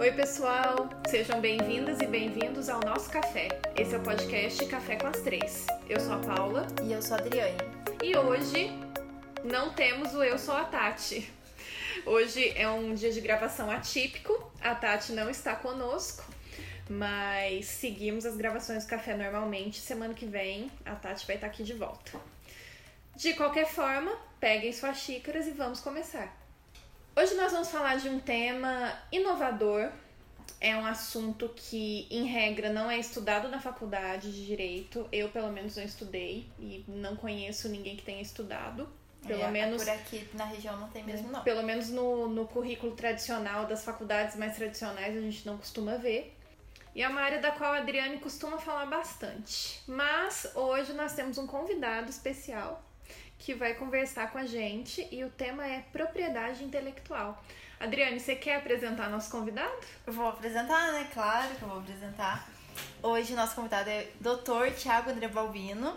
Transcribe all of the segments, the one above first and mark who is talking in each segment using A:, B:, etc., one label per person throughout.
A: Oi, pessoal! Sejam bem-vindas e bem-vindos ao nosso café. Esse é o podcast Café com as Três. Eu sou a Paula.
B: E eu sou a Adriane.
A: E hoje não temos o Eu Sou a Tati. Hoje é um dia de gravação atípico. A Tati não está conosco, mas seguimos as gravações do café normalmente. Semana que vem a Tati vai estar aqui de volta. De qualquer forma, peguem suas xícaras e vamos começar. Hoje nós vamos falar de um tema inovador. É um assunto que, em regra, não é estudado na faculdade de direito. Eu, pelo menos, não estudei e não conheço ninguém que tenha estudado. Pelo
B: é,
A: menos.
B: Por aqui na região não tem mesmo, não.
A: Pelo menos no, no currículo tradicional das faculdades mais tradicionais a gente não costuma ver. E é uma área da qual a Adriane costuma falar bastante. Mas hoje nós temos um convidado especial que vai conversar com a gente e o tema é propriedade intelectual. Adriane, você quer apresentar nosso convidado?
B: Eu vou apresentar, né? Claro que eu vou apresentar. Hoje nosso convidado é Dr. Tiago André Balbino,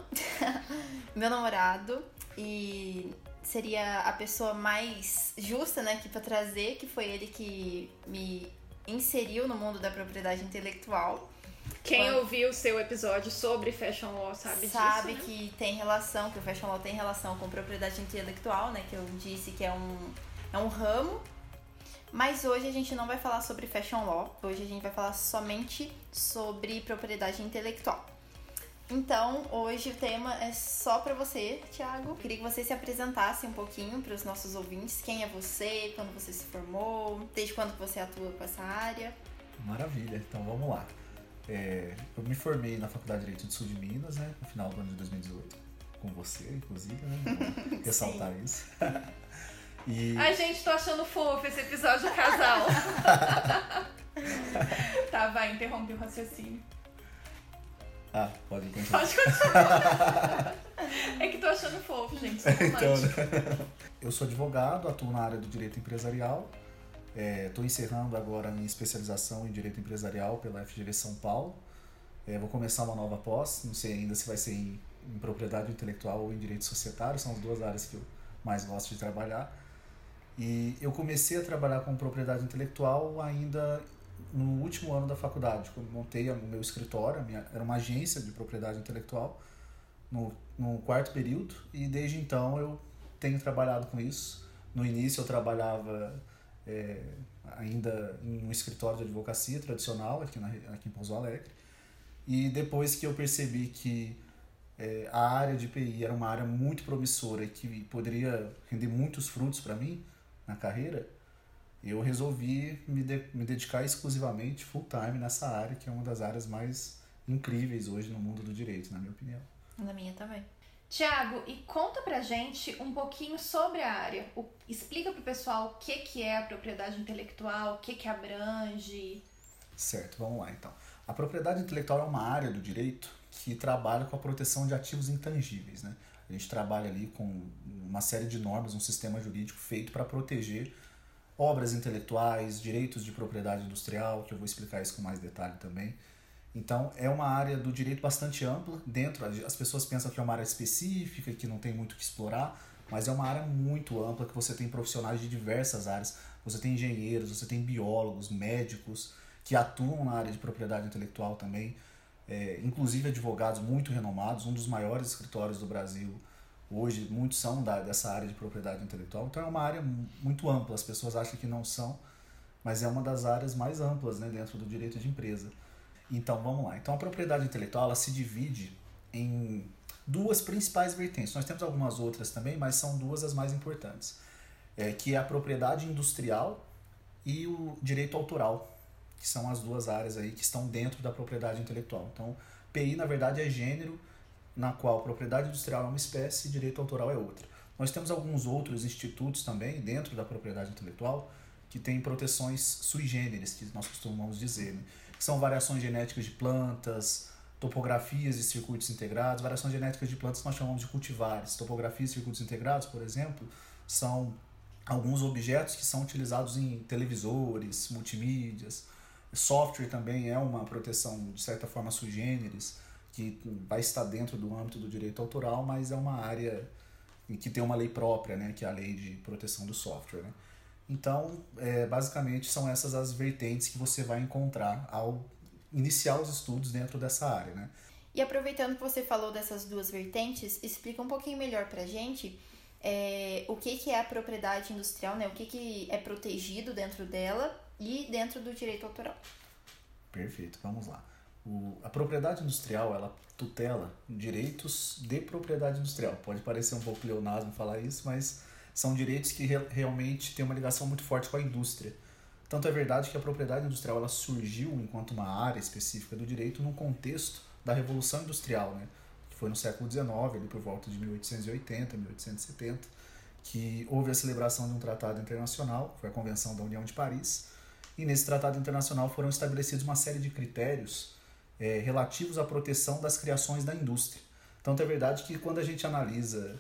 B: meu namorado, e seria a pessoa mais justa, né, que para trazer, que foi ele que me inseriu no mundo da propriedade intelectual.
A: Quem Quando... ouviu o seu episódio sobre Fashion Law sabe,
B: sabe
A: disso,
B: né? que tem relação, que o Fashion Law tem relação com propriedade intelectual, né? Que eu disse que é um, é um ramo. Mas hoje a gente não vai falar sobre Fashion Law. Hoje a gente vai falar somente sobre propriedade intelectual. Então, hoje o tema é só para você, Thiago. Queria que você se apresentasse um pouquinho para os nossos ouvintes. Quem é você? Quando você se formou? Desde quando você atua com essa área?
C: Maravilha. Então, vamos lá. É, eu me formei na Faculdade de Direito do Sul de Minas, né, no final do ano de 2018, com você, inclusive, né? ressaltar isso.
A: e... Ai, gente, tô achando fofo esse episódio de casal. tá, vai, interrompe o raciocínio.
C: Ah, pode continuar.
A: Pode continuar. é que tô achando fofo, gente. então,
C: né? eu sou advogado, atuo na área do direito empresarial Estou é, encerrando agora a minha especialização em Direito Empresarial pela FGV São Paulo. É, vou começar uma nova pós, não sei ainda se vai ser em, em, Propriedade Intelectual ou em Direito Societário, são as duas áreas que eu mais gosto de trabalhar. E eu comecei a trabalhar com propriedade intelectual ainda no último ano da faculdade, quando montei o meu escritório, minha, era uma agência de propriedade intelectual, no, no quarto período, e desde então eu tenho trabalhado com isso. No início eu trabalhava é, ainda em um escritório de advocacia tradicional aqui, na, aqui em Pouso Alegre. E depois que eu percebi que é, a área de PI era uma área muito promissora e que poderia render muitos frutos para mim na carreira, eu resolvi me, de, me dedicar exclusivamente full time nessa área, que é uma das áreas mais incríveis hoje no mundo do direito, na minha opinião.
B: Na minha também.
A: Tiago, e conta pra gente um pouquinho sobre a área. O, explica pro pessoal o que, que é a propriedade intelectual, o que, que abrange.
C: Certo, vamos lá então. A propriedade intelectual é uma área do direito que trabalha com a proteção de ativos intangíveis. Né? A gente trabalha ali com uma série de normas, um sistema jurídico feito para proteger obras intelectuais, direitos de propriedade industrial, que eu vou explicar isso com mais detalhe também então, é uma área do direito bastante ampla. Dentro, as pessoas pensam que é uma área específica, que não tem muito o que explorar, mas é uma área muito ampla que você tem profissionais de diversas áreas. Você tem engenheiros, você tem biólogos, médicos que atuam na área de propriedade intelectual também, é, inclusive advogados muito renomados, um dos maiores escritórios do Brasil. Hoje, muitos são da, dessa área de propriedade intelectual. Então, é uma área muito ampla. As pessoas acham que não são, mas é uma das áreas mais amplas né, dentro do direito de empresa. Então vamos lá. Então a propriedade intelectual ela se divide em duas principais vertentes. Nós temos algumas outras também, mas são duas as mais importantes, é, que é a propriedade industrial e o direito autoral, que são as duas áreas aí que estão dentro da propriedade intelectual. Então, PI na verdade é gênero na qual propriedade industrial é uma espécie e direito autoral é outra. Nós temos alguns outros institutos também dentro da propriedade intelectual que têm proteções sui generis, que nós costumamos dizer. Né? Que são variações genéticas de plantas, topografias e circuitos integrados. Variações genéticas de plantas nós chamamos de cultivares. Topografias e circuitos integrados, por exemplo, são alguns objetos que são utilizados em televisores, multimídias. Software também é uma proteção, de certa forma, sui generis, que vai estar dentro do âmbito do direito autoral, mas é uma área que tem uma lei própria, né, que é a lei de proteção do software. Né? Então, é, basicamente, são essas as vertentes que você vai encontrar ao iniciar os estudos dentro dessa área, né?
B: E aproveitando que você falou dessas duas vertentes, explica um pouquinho melhor pra gente é, o que, que é a propriedade industrial, né? O que, que é protegido dentro dela e dentro do direito autoral.
C: Perfeito, vamos lá. O, a propriedade industrial, ela tutela direitos de propriedade industrial. Pode parecer um pouco pleonasmo falar isso, mas são direitos que re, realmente têm uma ligação muito forte com a indústria. Tanto é verdade que a propriedade industrial ela surgiu enquanto uma área específica do direito num contexto da Revolução Industrial, né? que foi no século XIX, ali por volta de 1880, 1870, que houve a celebração de um tratado internacional, foi a Convenção da União de Paris, e nesse tratado internacional foram estabelecidos uma série de critérios é, relativos à proteção das criações da indústria. Tanto é verdade que quando a gente analisa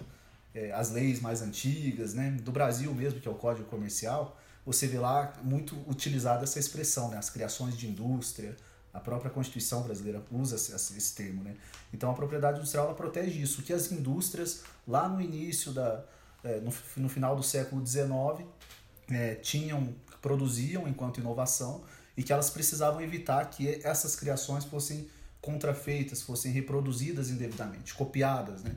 C: é, as leis mais antigas, né, do Brasil mesmo, que é o Código Comercial, você vê lá muito utilizada essa expressão, né, as criações de indústria, a própria Constituição brasileira usa esse termo, né? Então a propriedade industrial ela protege isso, que as indústrias lá no início da é, no, no, final do século XIX é, tinham produziam enquanto inovação e que elas precisavam evitar que essas criações fossem contrafeitas, fossem reproduzidas indevidamente, copiadas, né?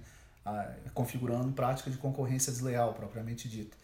C: Configurando prática de concorrência desleal propriamente dita.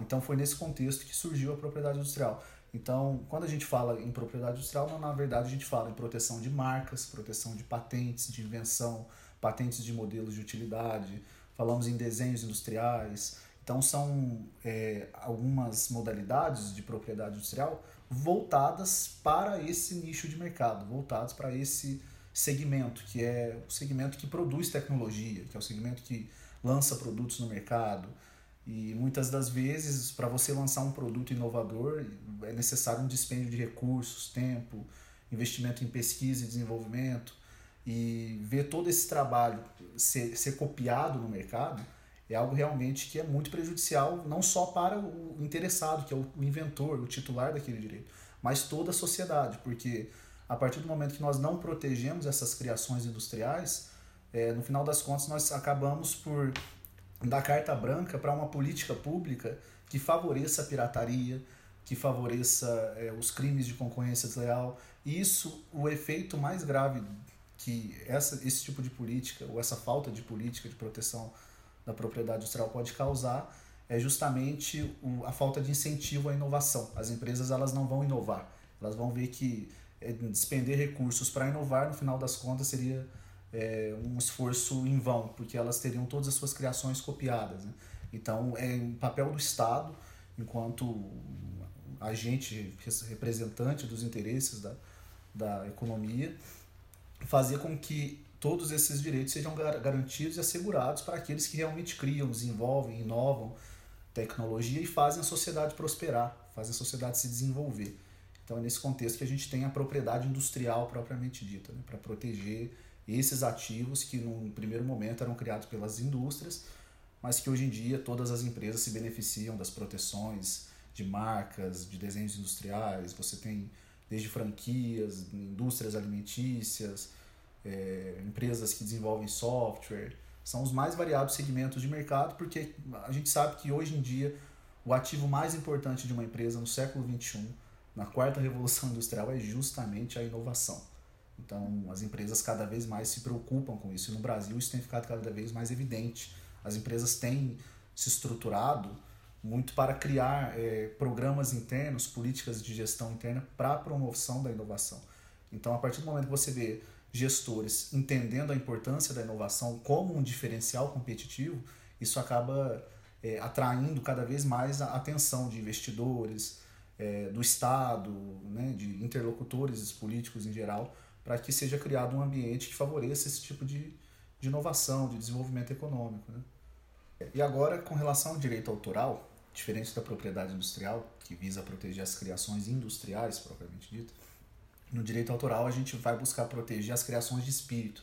C: Então foi nesse contexto que surgiu a propriedade industrial. Então, quando a gente fala em propriedade industrial, na verdade a gente fala em proteção de marcas, proteção de patentes de invenção, patentes de modelos de utilidade, falamos em desenhos industriais. Então, são é, algumas modalidades de propriedade industrial voltadas para esse nicho de mercado, voltadas para esse segmento, que é o segmento que produz tecnologia, que é o segmento que lança produtos no mercado, e muitas das vezes, para você lançar um produto inovador, é necessário um dispêndio de recursos, tempo, investimento em pesquisa e desenvolvimento. E ver todo esse trabalho ser, ser copiado no mercado é algo realmente que é muito prejudicial, não só para o interessado, que é o inventor, o titular daquele direito, mas toda a sociedade, porque a partir do momento que nós não protegemos essas criações industriais, é, no final das contas nós acabamos por da carta branca para uma política pública que favoreça a pirataria, que favoreça é, os crimes de concorrência desleal. E isso, o efeito mais grave que essa, esse tipo de política, ou essa falta de política de proteção da propriedade industrial pode causar, é justamente o, a falta de incentivo à inovação. As empresas elas não vão inovar, elas vão ver que despender recursos para inovar, no final das contas, seria é, um esforço em vão, porque elas teriam todas as suas criações copiadas. Né? Então, é um papel do Estado, enquanto agente representante dos interesses da, da economia, fazer com que todos esses direitos sejam garantidos e assegurados para aqueles que realmente criam, desenvolvem, inovam tecnologia e fazem a sociedade prosperar, fazem a sociedade se desenvolver. Então é nesse contexto que a gente tem a propriedade industrial propriamente dita, né? para proteger esses ativos que num primeiro momento eram criados pelas indústrias, mas que hoje em dia todas as empresas se beneficiam das proteções de marcas, de desenhos industriais, você tem desde franquias, indústrias alimentícias, é, empresas que desenvolvem software, são os mais variados segmentos de mercado, porque a gente sabe que hoje em dia o ativo mais importante de uma empresa no século XXI, na quarta revolução industrial, é justamente a inovação. Então, as empresas cada vez mais se preocupam com isso. E no Brasil, isso tem ficado cada vez mais evidente. As empresas têm se estruturado muito para criar é, programas internos, políticas de gestão interna para a promoção da inovação. Então, a partir do momento que você vê gestores entendendo a importância da inovação como um diferencial competitivo, isso acaba é, atraindo cada vez mais a atenção de investidores, é, do Estado, né, de interlocutores políticos em geral, para que seja criado um ambiente que favoreça esse tipo de, de inovação, de desenvolvimento econômico. Né? E agora, com relação ao direito autoral, diferente da propriedade industrial, que visa proteger as criações industriais, propriamente dito, no direito autoral a gente vai buscar proteger as criações de espírito.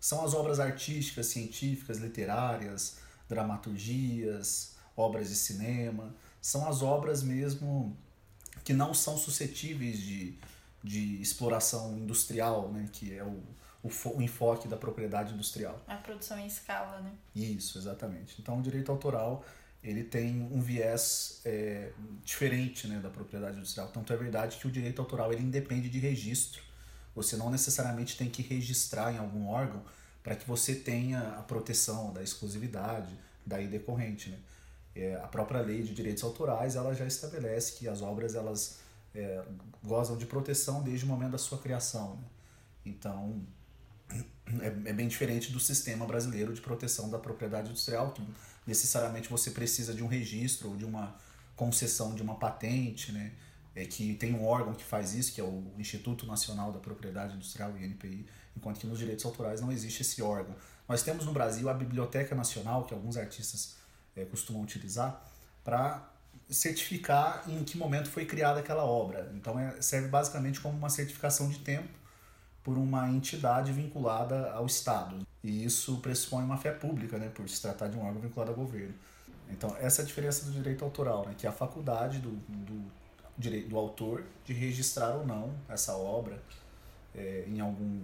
C: São as obras artísticas, científicas, literárias, dramaturgias, obras de cinema, são as obras mesmo que não são suscetíveis de de exploração industrial, né, que é o, o, o, enfoque da propriedade industrial.
B: A produção em escala, né?
C: Isso, exatamente. Então, o direito autoral ele tem um viés é, diferente né, da propriedade industrial. Tanto é verdade que o direito autoral ele independe de registro. Você não necessariamente tem que registrar em algum órgão para que você tenha a proteção da exclusividade daí decorrente. Né? É, a própria lei de direitos autorais ela já estabelece que as obras elas é, gozam de proteção desde o momento da sua criação. Né? Então, é, é, bem diferente do sistema brasileiro de proteção da propriedade industrial, que necessariamente você precisa de um registro ou de uma concessão de uma patente, né? É, que tem um órgão que faz isso, que é o Instituto Nacional da Propriedade Industrial, INPI, enquanto que nos direitos autorais não existe esse órgão. Nós temos no Brasil a Biblioteca Nacional, que alguns artistas é, costumam utilizar, para certificar em que momento foi criada aquela obra. Então é, serve basicamente como uma certificação de tempo por uma entidade vinculada ao Estado. E isso pressupõe uma fé pública, né, por se tratar de um órgão vinculado ao governo. Então, essa é a diferença do direito autoral, né, que é a faculdade do, do, do autor de registrar ou não essa obra é, em algum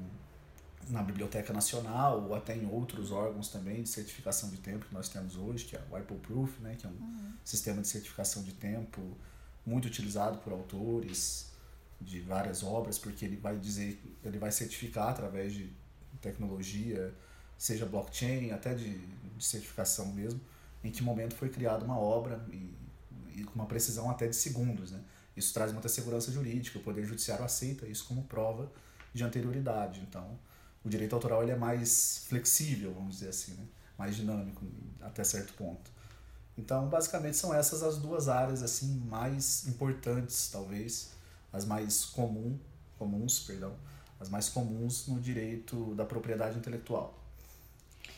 C: na Biblioteca Nacional ou até em outros órgãos também de certificação de tempo que nós temos hoje, que é o Apple Proof, né, que é um uhum. sistema de certificação de tempo muito utilizado por autores, de várias obras, porque ele vai dizer, ele vai certificar através de tecnologia, seja blockchain, até de, de certificação mesmo, em que momento foi criada uma obra e, e, com uma precisão até de segundos. Né? Isso traz muita segurança jurídica, o Poder Judiciário aceita isso como prova de anterioridade. Então, o direito autoral ele é mais flexível, vamos dizer assim, né? mais dinâmico até certo ponto. Então, basicamente, são essas as duas áreas assim mais importantes, talvez, as mais comum, comuns, perdão, as mais comuns no direito da propriedade intelectual.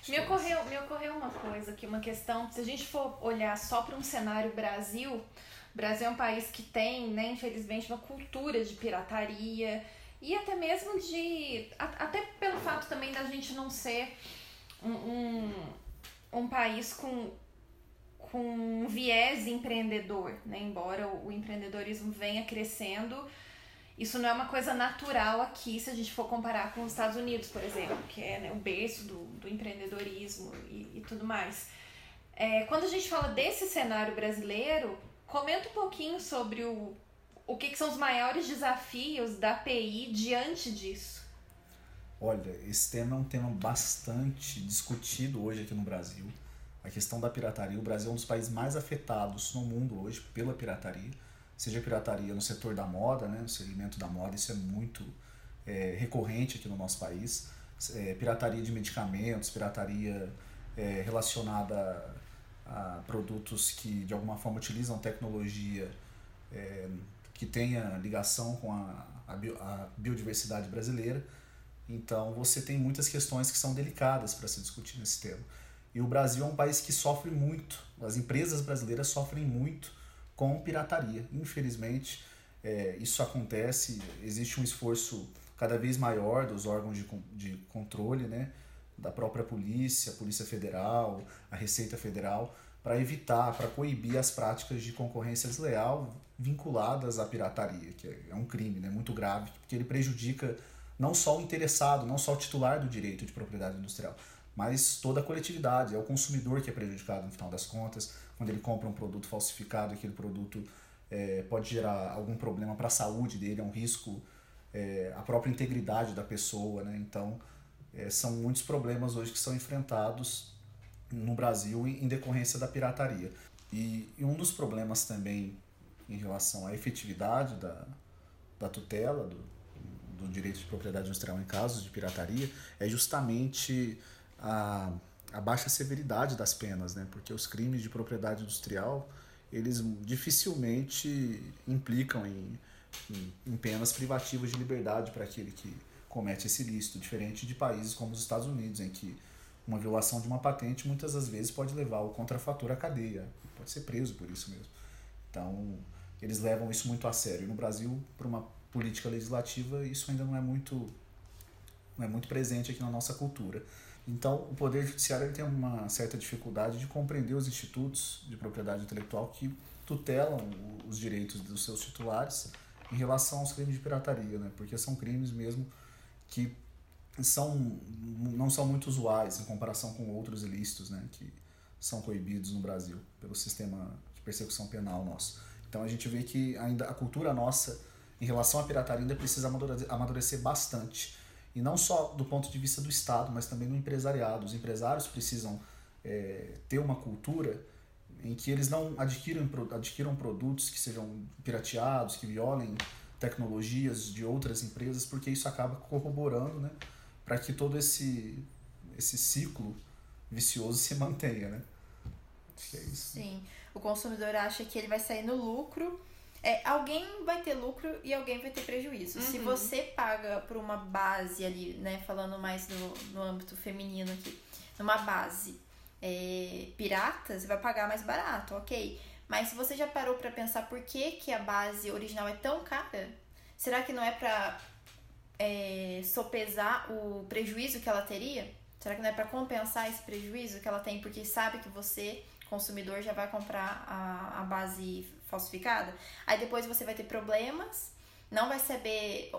A: Me ocorreu, me ocorreu uma coisa aqui, uma questão. Se a gente for olhar só para um cenário Brasil, o Brasil é um país que tem, né, infelizmente, uma cultura de pirataria e até mesmo de. Até pelo fato também da gente não ser um, um, um país com, com viés empreendedor, né? Embora o empreendedorismo venha crescendo, isso não é uma coisa natural aqui se a gente for comparar com os Estados Unidos, por exemplo, que é né, o berço do, do empreendedorismo e, e tudo mais. É, quando a gente fala desse cenário brasileiro, comenta um pouquinho sobre o, o que, que são os maiores desafios da PI diante disso.
C: Olha, esse tema é um tema bastante discutido hoje aqui no Brasil a questão da pirataria. O Brasil é um dos países mais afetados no mundo hoje pela pirataria, seja pirataria no setor da moda, né, no segmento da moda, isso é muito é, recorrente aqui no nosso país. É, pirataria de medicamentos, pirataria é, relacionada a produtos que de alguma forma utilizam tecnologia é, que tenha ligação com a, a, a biodiversidade brasileira. Então você tem muitas questões que são delicadas para se discutir nesse tema. E o Brasil é um país que sofre muito, as empresas brasileiras sofrem muito com pirataria. Infelizmente, é, isso acontece, existe um esforço cada vez maior dos órgãos de, de controle, né, da própria polícia, a Polícia Federal, a Receita Federal, para evitar, para coibir as práticas de concorrência desleal vinculadas à pirataria, que é um crime né, muito grave, porque ele prejudica não só o interessado, não só o titular do direito de propriedade industrial, mas toda a coletividade, é o consumidor que é prejudicado no final das contas, quando ele compra um produto falsificado, aquele produto é, pode gerar algum problema para a saúde dele, é um risco é, à própria integridade da pessoa, né? Então, é, são muitos problemas hoje que são enfrentados no Brasil em decorrência da pirataria. E, e um dos problemas também em relação à efetividade da, da tutela, do, do direito de propriedade industrial em casos de pirataria, é justamente a, a baixa severidade das penas, né? porque os crimes de propriedade industrial eles dificilmente implicam em, em, em penas privativas de liberdade para aquele que comete esse ilícito, diferente de países como os Estados Unidos, em que uma violação de uma patente muitas das vezes pode levar o contrafator à cadeia, pode ser preso por isso mesmo. Então, eles levam isso muito a sério. No Brasil, por uma política legislativa, isso ainda não é muito não é muito presente aqui na nossa cultura. Então, o Poder Judiciário tem uma certa dificuldade de compreender os institutos de propriedade intelectual que tutelam os direitos dos seus titulares em relação aos crimes de pirataria, né? porque são crimes mesmo que são, não são muito usuais em comparação com outros ilícitos, né? que são coibidos no Brasil pelo sistema de persecução penal nosso. Então a gente vê que ainda a cultura nossa em relação à pirataria ainda precisa amadurecer bastante. E não só do ponto de vista do Estado, mas também do empresariado. Os empresários precisam é, ter uma cultura em que eles não adquiram, adquiram produtos que sejam pirateados, que violem tecnologias de outras empresas, porque isso acaba corroborando né, para que todo esse, esse ciclo vicioso se mantenha. Né?
B: Acho que é isso. Sim, o consumidor acha que ele vai sair no lucro é, alguém vai ter lucro e alguém vai ter prejuízo. Uhum. Se você paga por uma base ali, né, falando mais no, no âmbito feminino aqui, numa base é, pirata, você vai pagar mais barato, ok. Mas se você já parou para pensar por que, que a base original é tão cara, será que não é pra é, sopesar o prejuízo que ela teria? Será que não é para compensar esse prejuízo que ela tem porque sabe que você, consumidor, já vai comprar a, a base falsificada, aí depois você vai ter problemas, não vai saber,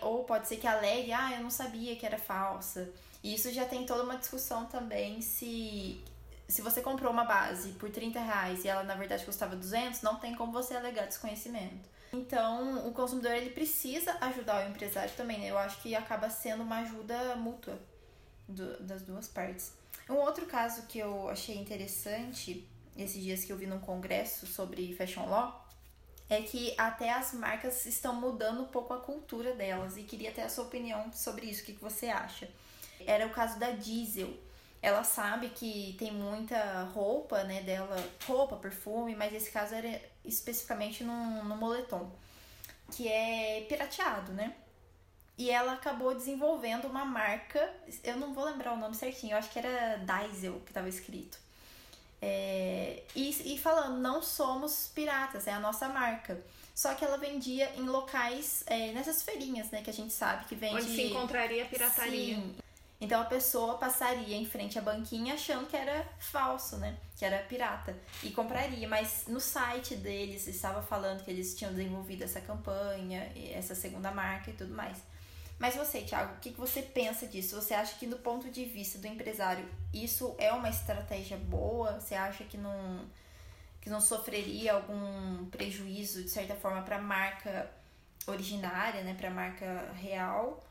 B: ou pode ser que alegue, ah, eu não sabia que era falsa. E isso já tem toda uma discussão também se se você comprou uma base por 30 reais e ela na verdade custava 200, não tem como você alegar desconhecimento. Então, o consumidor ele precisa ajudar o empresário também, né? Eu acho que acaba sendo uma ajuda mútua do, das duas partes. Um outro caso que eu achei interessante esses dias que eu vi num congresso sobre fashion law, é que até as marcas estão mudando um pouco a cultura delas. E queria ter a sua opinião sobre isso. O que, que você acha? Era o caso da Diesel. Ela sabe que tem muita roupa, né, dela, roupa, perfume, mas esse caso era especificamente no, no moletom, que é pirateado, né? E ela acabou desenvolvendo uma marca, eu não vou lembrar o nome certinho, eu acho que era Diesel que estava escrito é, e, e falando, não somos piratas, é a nossa marca. Só que ela vendia em locais, é, nessas feirinhas, né? Que a gente sabe que vende.
A: Onde se encontraria pirataria. Sim.
B: Então a pessoa passaria em frente à banquinha achando que era falso, né? Que era pirata. E compraria. Mas no site deles estava falando que eles tinham desenvolvido essa campanha, essa segunda marca e tudo mais. Mas você, Thiago, o que você pensa disso? Você acha que do ponto de vista do empresário isso é uma estratégia boa? Você acha que não, que não sofreria algum prejuízo, de certa forma, para a marca originária, né? para a marca real,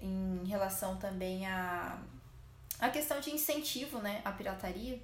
B: em relação também à a, a questão de incentivo né? à pirataria?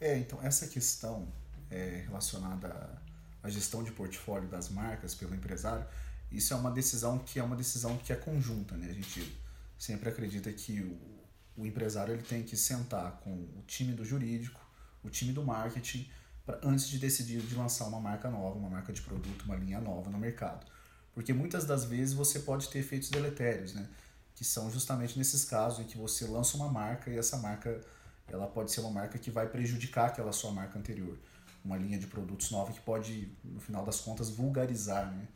C: É, então essa questão é, relacionada à gestão de portfólio das marcas pelo empresário isso é uma decisão que é uma decisão que é conjunta, né? A gente sempre acredita que o, o empresário ele tem que sentar com o time do jurídico, o time do marketing, pra, antes de decidir de lançar uma marca nova, uma marca de produto, uma linha nova no mercado. Porque muitas das vezes você pode ter efeitos deletérios, né? Que são justamente nesses casos em que você lança uma marca e essa marca ela pode ser uma marca que vai prejudicar aquela sua marca anterior. Uma linha de produtos nova que pode, no final das contas, vulgarizar, né?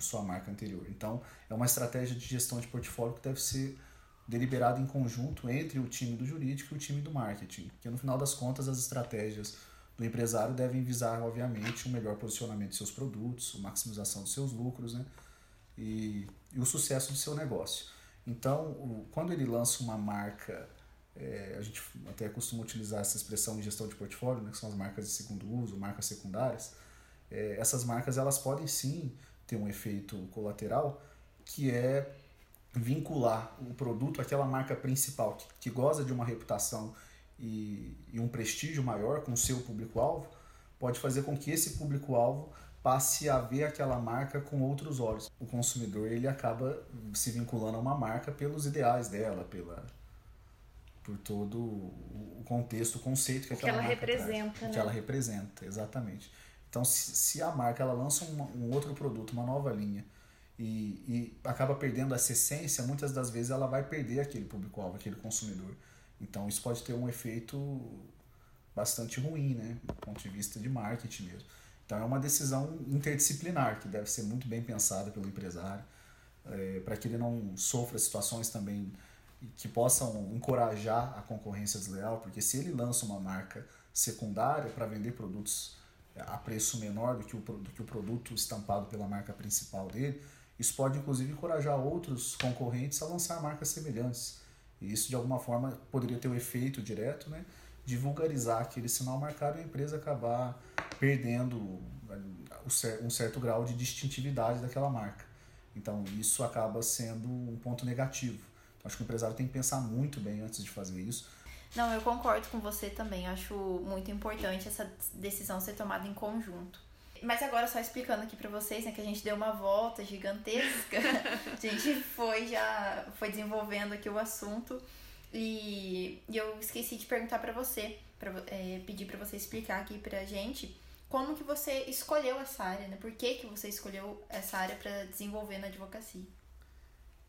C: Sua marca anterior. Então, é uma estratégia de gestão de portfólio que deve ser deliberada em conjunto entre o time do jurídico e o time do marketing, porque no final das contas as estratégias do empresário devem visar, obviamente, o um melhor posicionamento de seus produtos, a maximização dos seus lucros né? e, e o sucesso do seu negócio. Então, o, quando ele lança uma marca, é, a gente até costuma utilizar essa expressão em gestão de portfólio, né, que são as marcas de segundo uso, marcas secundárias, é, essas marcas elas podem sim ter um efeito colateral, que é vincular o produto àquela marca principal que, que goza de uma reputação e, e um prestígio maior com o seu público-alvo, pode fazer com que esse público-alvo passe a ver aquela marca com outros olhos. O consumidor ele acaba se vinculando a uma marca pelos ideais dela, pela por todo o contexto, o conceito que
A: que ela representa,
C: traz,
A: né?
C: que ela representa, exatamente. Então, se, a marca ela lança um, um, outro produto, uma nova linha, e, e acaba perdendo essa essência, muitas das vezes ela vai perder aquele público-alvo, aquele consumidor. Então, isso pode ter um efeito bastante ruim, né, do ponto de vista de marketing mesmo. Então, é uma decisão interdisciplinar que deve ser muito bem pensada pelo empresário, é, para que ele não sofra situações também que possam encorajar a concorrência desleal, porque se ele lança uma marca secundária para vender produtos a preço menor do que, o, do que o produto estampado pela marca principal dele, isso pode inclusive encorajar outros concorrentes a lançar marcas semelhantes. E isso de alguma forma poderia ter um efeito direto né, de vulgarizar aquele sinal marcado e a empresa acabar perdendo um certo grau de distintividade daquela marca. Então isso acaba sendo um ponto negativo. Então, acho que o empresário tem que pensar muito bem antes de fazer isso.
B: Não, eu concordo com você também. Acho muito importante essa decisão ser tomada em conjunto. Mas agora só explicando aqui para vocês, né, que a gente deu uma volta gigantesca. a gente foi já foi desenvolvendo aqui o assunto e, e eu esqueci de perguntar para você, para é, pedir para você explicar aqui pra gente como que você escolheu essa área, né? Por que que você escolheu essa área para desenvolver na advocacia?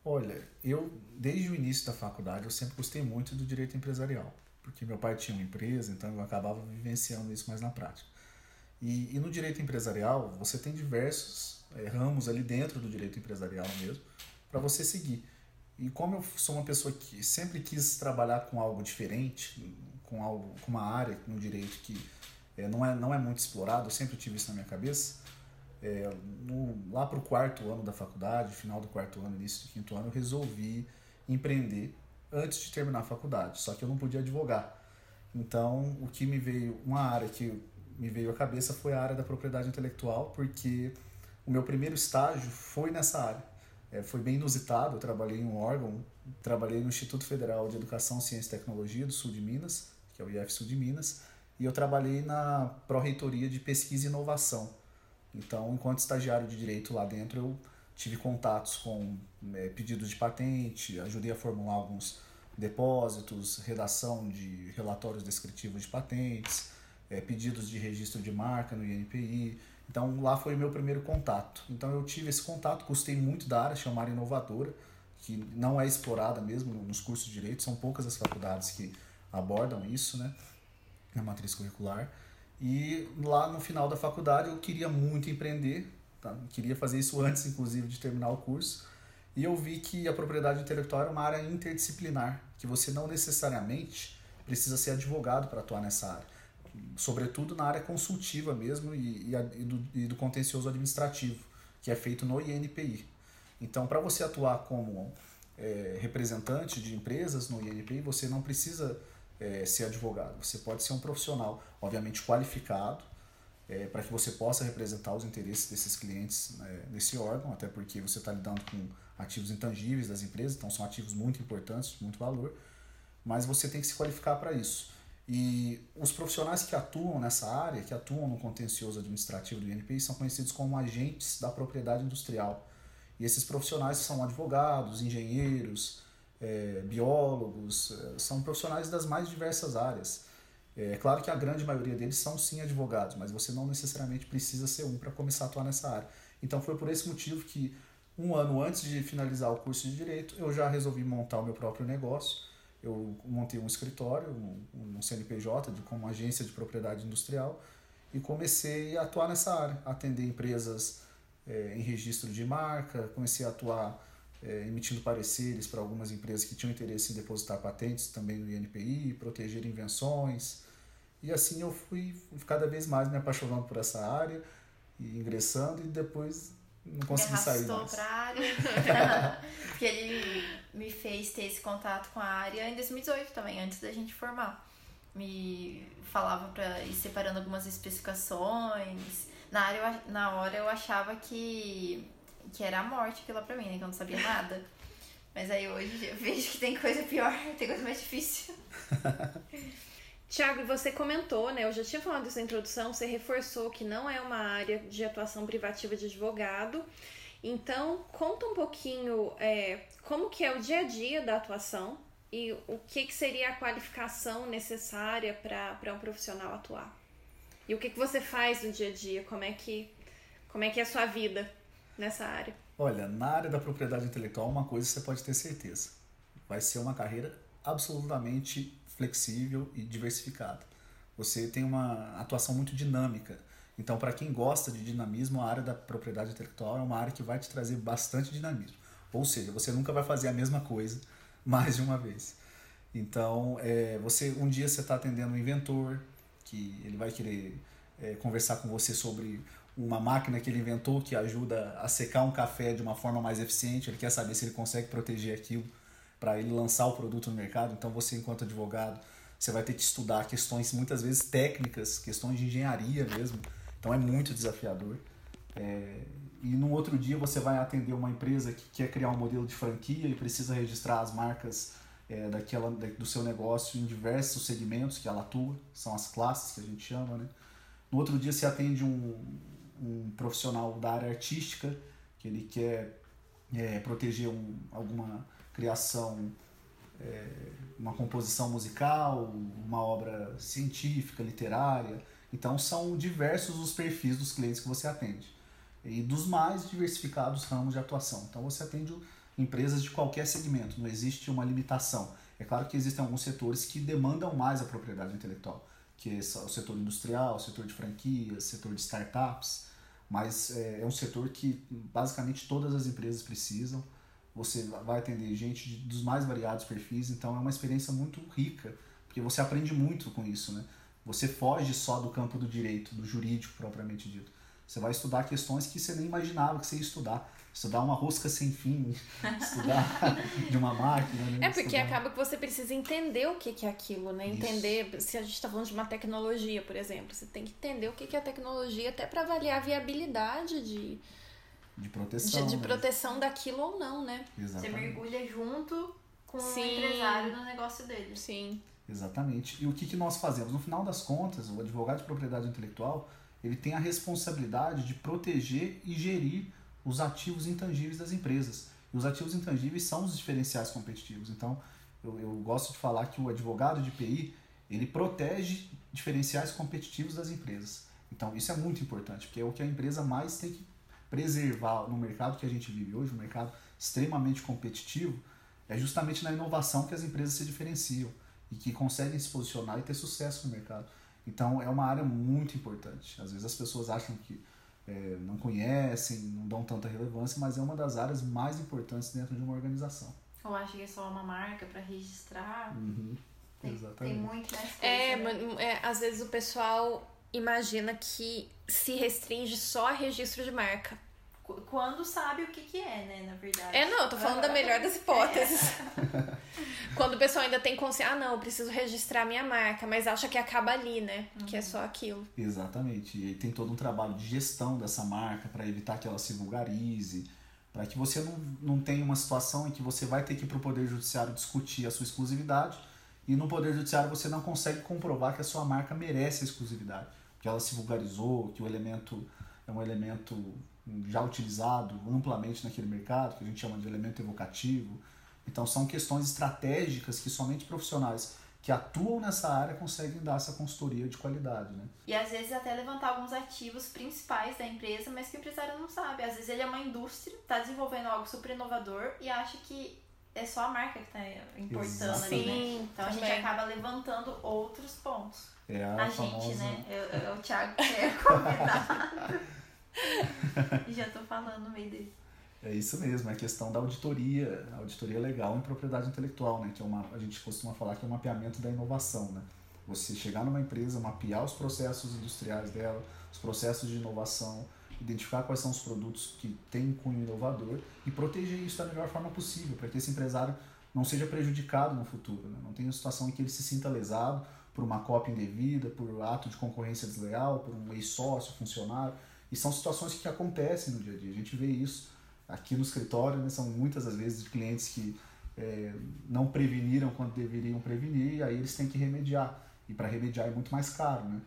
C: Olha, eu desde o início da faculdade eu sempre gostei muito do direito empresarial, porque meu pai tinha uma empresa, então eu acabava vivenciando isso mais na prática. E, e no direito empresarial, você tem diversos é, ramos ali dentro do direito empresarial mesmo, para você seguir. E como eu sou uma pessoa que sempre quis trabalhar com algo diferente, com algo, com uma área no direito que é, não, é, não é muito explorado, eu sempre tive isso na minha cabeça. É, no, lá para o quarto ano da faculdade, final do quarto ano, início do quinto ano, eu resolvi empreender antes de terminar a faculdade, só que eu não podia advogar. Então, o que me veio, uma área que me veio à cabeça foi a área da propriedade intelectual, porque o meu primeiro estágio foi nessa área. É, foi bem inusitado, eu trabalhei em um órgão, trabalhei no Instituto Federal de Educação, Ciência e Tecnologia do Sul de Minas, que é o IF Sul de Minas, e eu trabalhei na Pró-Reitoria de Pesquisa e Inovação. Então, enquanto estagiário de Direito lá dentro, eu tive contatos com é, pedidos de patente, ajudei a formular alguns depósitos, redação de relatórios descritivos de patentes, é, pedidos de registro de marca no INPI. Então lá foi o meu primeiro contato. Então eu tive esse contato, gostei muito da área, chamada inovadora, que não é explorada mesmo nos cursos de direito, são poucas as faculdades que abordam isso, né, na matriz curricular. E lá no final da faculdade eu queria muito empreender, tá? queria fazer isso antes, inclusive, de terminar o curso. E eu vi que a propriedade intelectual era uma área interdisciplinar, que você não necessariamente precisa ser advogado para atuar nessa área sobretudo na área consultiva mesmo e, e, e, do, e do contencioso administrativo, que é feito no INPI. Então, para você atuar como é, representante de empresas no INPI, você não precisa é, ser advogado, você pode ser um profissional, obviamente qualificado, é, para que você possa representar os interesses desses clientes né, nesse órgão, até porque você está lidando com ativos intangíveis das empresas, então são ativos muito importantes, muito valor, mas você tem que se qualificar para isso. E os profissionais que atuam nessa área, que atuam no contencioso administrativo do INPI, são conhecidos como agentes da propriedade industrial. E esses profissionais são advogados, engenheiros, é, biólogos, é, são profissionais das mais diversas áreas. É claro que a grande maioria deles são sim advogados, mas você não necessariamente precisa ser um para começar a atuar nessa área. Então foi por esse motivo que, um ano antes de finalizar o curso de Direito, eu já resolvi montar o meu próprio negócio eu montei um escritório, um, um CNPJ, de, como agência de propriedade industrial, e comecei a atuar nessa área, atender empresas é, em registro de marca, comecei a atuar é, emitindo pareceres para algumas empresas que tinham interesse em depositar patentes também no INPI, proteger invenções. E assim eu fui cada vez mais me apaixonando por essa área e ingressando e depois não consegui sair mais.
B: pra área. porque ele me fez ter esse contato com a área em 2018 também, antes da gente formar. Me falava pra ir separando algumas especificações. Na, área, na hora eu achava que, que era a morte aquilo lá pra mim, né? Que eu não sabia nada. Mas aí hoje eu vejo que tem coisa pior, tem coisa mais difícil.
A: Tiago, você comentou, né? Eu já tinha falado isso na introdução, você reforçou que não é uma área de atuação privativa de advogado. Então, conta um pouquinho é, como que é o dia a dia da atuação e o que, que seria a qualificação necessária para um profissional atuar. E o que, que você faz no dia a dia? Como é que, como é, que é a sua vida nessa área?
C: Olha, na área da propriedade intelectual, uma coisa você pode ter certeza. Vai ser uma carreira absolutamente flexível e diversificada. Você tem uma atuação muito dinâmica. Então, para quem gosta de dinamismo, a área da propriedade intelectual é uma área que vai te trazer bastante dinamismo. Ou seja, você nunca vai fazer a mesma coisa mais de uma vez. Então, é, você um dia você está atendendo um inventor que ele vai querer é, conversar com você sobre uma máquina que ele inventou que ajuda a secar um café de uma forma mais eficiente. Ele quer saber se ele consegue proteger aquilo para ele lançar o produto no mercado. Então você, enquanto advogado, você vai ter que estudar questões muitas vezes técnicas, questões de engenharia mesmo. Então é muito desafiador. É, e no outro dia você vai atender uma empresa que quer criar um modelo de franquia e precisa registrar as marcas é, daquela, do seu negócio em diversos segmentos que ela atua, são as classes que a gente chama. Né? No outro dia você atende um, um profissional da área artística que ele quer é, proteger um, alguma criação, é, uma composição musical, uma obra científica, literária. Então são diversos os perfis dos clientes que você atende e dos mais diversificados ramos de atuação. Então você atende empresas de qualquer segmento, não existe uma limitação. É claro que existem alguns setores que demandam mais a propriedade intelectual, que é o setor industrial, o setor de franquias, setor de startups, mas é, é um setor que basicamente todas as empresas precisam. Você vai atender gente de, dos mais variados perfis, então é uma experiência muito rica, porque você aprende muito com isso, né? Você foge só do campo do direito, do jurídico propriamente dito. Você vai estudar questões que você nem imaginava que você ia estudar. Estudar uma rosca sem fim, estudar de uma máquina.
A: Né? É porque estudar... acaba que você precisa entender o que é aquilo, né? Entender, Isso. se a gente está falando de uma tecnologia, por exemplo, você tem que entender o que é a tecnologia até para avaliar a viabilidade de,
C: de proteção.
A: De, de né? proteção daquilo ou não, né?
B: Exatamente. Você mergulha junto com Sim. o empresário no negócio dele.
A: Sim.
C: Exatamente. E o que, que nós fazemos? No final das contas, o advogado de propriedade intelectual ele tem a responsabilidade de proteger e gerir os ativos intangíveis das empresas. E os ativos intangíveis são os diferenciais competitivos. Então, eu, eu gosto de falar que o advogado de PI ele protege diferenciais competitivos das empresas. Então, isso é muito importante, porque é o que a empresa mais tem que preservar no mercado que a gente vive hoje, um mercado extremamente competitivo, é justamente na inovação que as empresas se diferenciam e que conseguem se posicionar e ter sucesso no mercado. Então é uma área muito importante. Às vezes as pessoas acham que é, não conhecem, não dão tanta relevância, mas é uma das áreas mais importantes dentro de uma organização.
B: Ou acha que é só uma marca para registrar.
C: Uhum.
B: Tem,
C: Exatamente.
B: tem muito mais coisa,
A: é,
B: né?
A: é, às vezes o pessoal imagina que se restringe só a registro de marca
B: quando sabe o que, que é, né, na verdade.
A: É, não, eu tô falando da melhor das hipóteses. Quando o pessoal ainda tem consciência, ah, não, eu preciso registrar minha marca, mas acha que acaba ali, né? Uhum. Que é só aquilo.
C: Exatamente. E aí tem todo um trabalho de gestão dessa marca para evitar que ela se vulgarize, para que você não, não tenha uma situação em que você vai ter que ir pro Poder Judiciário discutir a sua exclusividade e no Poder Judiciário você não consegue comprovar que a sua marca merece a exclusividade, que ela se vulgarizou, que o elemento é um elemento já utilizado amplamente naquele mercado, que a gente chama de elemento evocativo. Então são questões estratégicas que somente profissionais que atuam nessa área conseguem dar essa consultoria de qualidade, né?
B: E às vezes até levantar alguns ativos principais da empresa, mas que o empresário não sabe. Às vezes ele é uma indústria, está desenvolvendo algo super inovador e acha que é só a marca que está importando Exatamente. ali, né? Então também. a gente acaba levantando outros pontos.
C: É a,
B: a
C: famosa...
B: gente, né? Eu, eu, o Thiago que é convidado. já tô falando no meio dele.
C: É isso mesmo, é a questão da auditoria, auditoria legal em propriedade intelectual, né? Que é uma, a gente costuma falar que é o um mapeamento da inovação, né? Você chegar numa empresa, mapear os processos industriais dela, os processos de inovação, identificar quais são os produtos que têm cunho inovador e proteger isso da melhor forma possível, para que esse empresário não seja prejudicado no futuro, né? não tenha uma situação em que ele se sinta lesado por uma cópia indevida, por ato de concorrência desleal, por um ex-sócio, funcionário. E são situações que acontecem no dia a dia. A gente vê isso aqui no escritório, né? são muitas as vezes clientes que é, não preveniram quando deveriam prevenir, e aí eles têm que remediar. E para remediar é muito mais caro, né?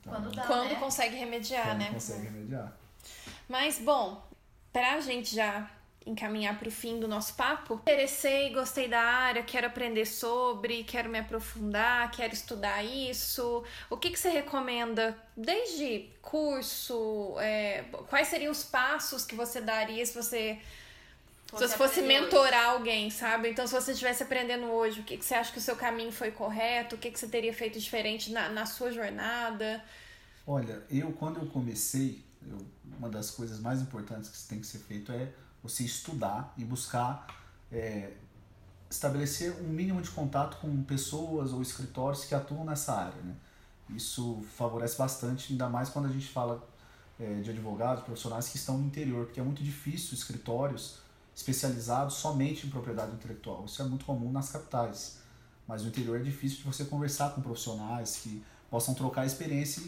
B: Então, quando dá,
A: quando
B: né?
A: consegue remediar,
C: quando
A: né?
C: consegue remediar.
A: Mas, bom, pra gente já encaminhar para o fim do nosso papo. Interessei, gostei da área, quero aprender sobre, quero me aprofundar, quero estudar isso. O que, que você recomenda? Desde curso, é, quais seriam os passos que você daria se você se você fosse mentorar hoje. alguém, sabe? Então, se você estivesse aprendendo hoje, o que, que você acha que o seu caminho foi correto? O que, que você teria feito diferente na, na sua jornada?
C: Olha, eu, quando eu comecei, eu, uma das coisas mais importantes que tem que ser feito é você estudar e buscar é, estabelecer um mínimo de contato com pessoas ou escritórios que atuam nessa área. Né? Isso favorece bastante, ainda mais quando a gente fala é, de advogados, profissionais que estão no interior, porque é muito difícil escritórios especializados somente em propriedade intelectual. Isso é muito comum nas capitais. mas no interior é difícil de você conversar com profissionais que possam trocar experiência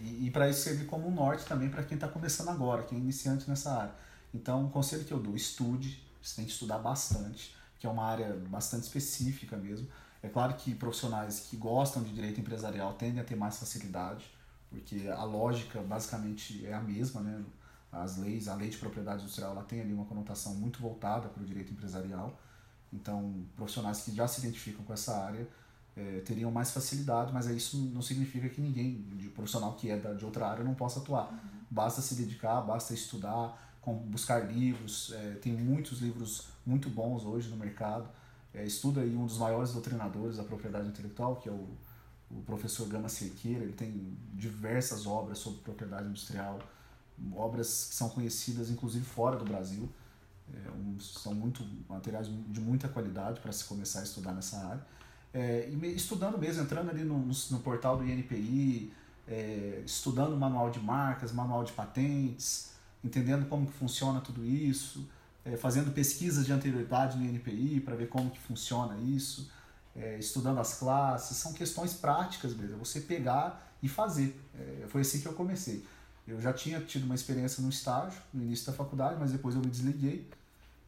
C: e, e para isso serve como um norte também para quem está começando agora, quem é iniciante nessa área. Então, o conselho que eu dou, estude, você tem que estudar bastante, que é uma área bastante específica mesmo. É claro que profissionais que gostam de direito empresarial tendem a ter mais facilidade, porque a lógica basicamente é a mesma, né? As leis, a lei de propriedade industrial, ela tem ali uma conotação muito voltada para o direito empresarial. Então, profissionais que já se identificam com essa área é, teriam mais facilidade, mas isso não significa que ninguém, de profissional que é da, de outra área, não possa atuar. Uhum. Basta se dedicar, basta estudar, com, buscar livros. É, tem muitos livros muito bons hoje no mercado. É, estuda aí um dos maiores doutrinadores da propriedade intelectual, que é o, o professor Gama Cerqueira. Ele tem diversas obras sobre propriedade industrial, obras que são conhecidas inclusive fora do Brasil. É, um, são muito materiais de muita qualidade para se começar a estudar nessa área. É, estudando mesmo, entrando ali no, no portal do INPI, é, estudando manual de marcas, manual de patentes, entendendo como que funciona tudo isso, é, fazendo pesquisas de anterioridade no INPI para ver como que funciona isso, é, estudando as classes, são questões práticas mesmo, é você pegar e fazer. É, foi assim que eu comecei. Eu já tinha tido uma experiência no estágio, no início da faculdade, mas depois eu me desliguei.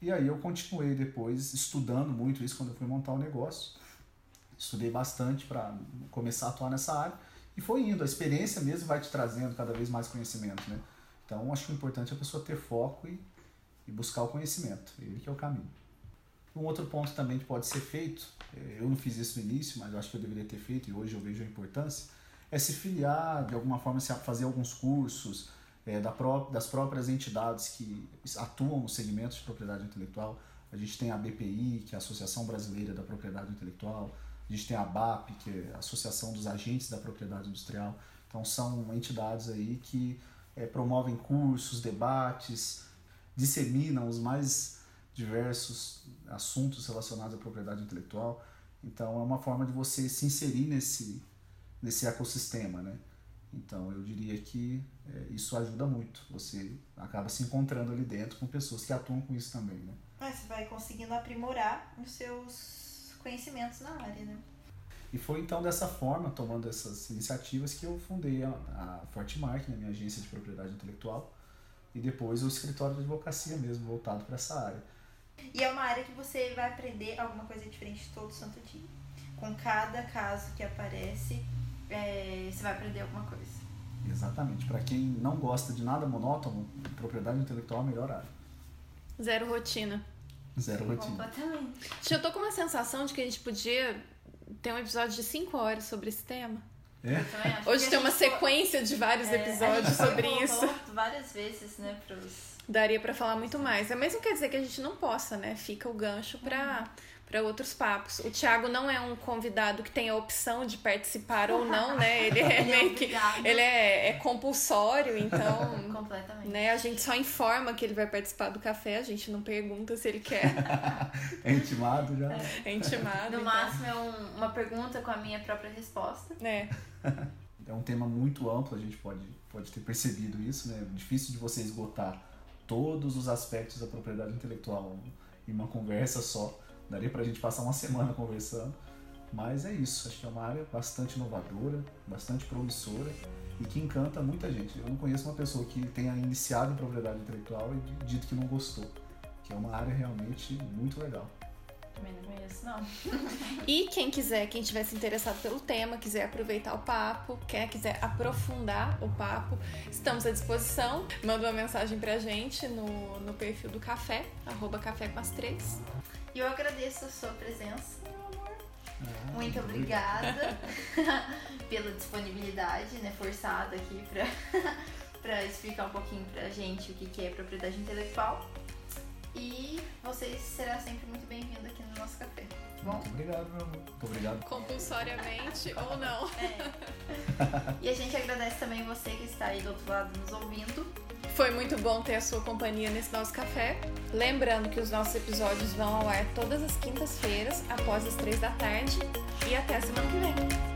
C: E aí eu continuei depois estudando muito isso quando eu fui montar o negócio. Estudei bastante para começar a atuar nessa área e foi indo. A experiência mesmo vai te trazendo cada vez mais conhecimento, né? Então acho que o importante é a pessoa ter foco e, e buscar o conhecimento. Ele que é o caminho. Um outro ponto também que pode ser feito, é, eu não fiz isso no início, mas eu acho que eu deveria ter feito e hoje eu vejo a importância, é se filiar, de alguma forma, se fazer alguns cursos é, da pró das próprias entidades que atuam no segmento de propriedade intelectual. A gente tem a BPI, que é a Associação Brasileira da Propriedade Intelectual, a gente tem a BAP, que é a Associação dos Agentes da Propriedade Industrial. Então são entidades aí que é, promovem cursos, debates, disseminam os mais diversos assuntos relacionados à propriedade intelectual. Então é uma forma de você se inserir nesse nesse ecossistema, né? Então eu diria que é, isso ajuda muito. Você acaba se encontrando ali dentro com pessoas que atuam com isso também, né?
B: É, você vai conseguindo aprimorar os seus conhecimentos na área, né?
C: E foi então dessa forma, tomando essas iniciativas, que eu fundei a, a Fortmark, né, minha agência de propriedade intelectual, e depois o escritório de advocacia mesmo, voltado para essa área.
B: E é uma área que você vai aprender alguma coisa diferente todo santo dia. Com cada caso que aparece, é, você vai aprender alguma coisa.
C: Exatamente. Para quem não gosta de nada monótono, propriedade intelectual é a melhor área.
A: Zero rotina.
C: Zero rotina.
B: Completamente.
A: Eu tô com uma sensação de que a gente podia ter um episódio de 5 horas sobre esse tema.
C: É?
A: Hoje tem uma sequência de vários
B: é,
A: episódios sobre isso.
B: várias vezes, né, pros...
A: Daria para falar muito mais. É mesmo quer dizer que a gente não possa, né? Fica o gancho para uhum para outros papos. O Thiago não é um convidado que tem a opção de participar ou não, né? Ele é, é meio que ele é, é compulsório, então
B: completamente.
A: Né? A gente só informa que ele vai participar do café, a gente não pergunta se ele quer.
C: é intimado já.
A: É, é intimado.
B: No então. máximo é um, uma pergunta com a minha própria resposta.
A: É.
C: É um tema muito amplo, a gente pode, pode ter percebido isso, né? Difícil de você esgotar todos os aspectos da propriedade intelectual em uma conversa só. Daria pra gente passar uma semana conversando. Mas é isso, acho que é uma área bastante inovadora, bastante promissora e que encanta muita gente. Eu não conheço uma pessoa que tenha iniciado em propriedade intelectual e dito que não gostou, que é uma área realmente muito legal.
B: Também não conheço, não.
A: e quem quiser, quem tivesse interessado pelo tema, quiser aproveitar o papo, quer quiser aprofundar o papo, estamos à disposição. Manda uma mensagem pra gente no, no perfil do café, arroba café com as três.
B: E eu agradeço a sua presença, meu amor. Ah, muito obrigada pela disponibilidade, né, forçada aqui pra, pra explicar um pouquinho pra gente o que, que é propriedade intelectual. E você será sempre muito bem-vindo aqui no nosso café. Tá bom?
C: Muito obrigado, meu amor. Muito obrigado.
A: Compulsoriamente ou não.
B: É. E a gente agradece também você que está aí do outro lado nos ouvindo.
A: Foi muito bom ter a sua companhia nesse nosso café. Lembrando que os nossos episódios vão ao ar todas as quintas-feiras, após as três da tarde. E até semana que vem.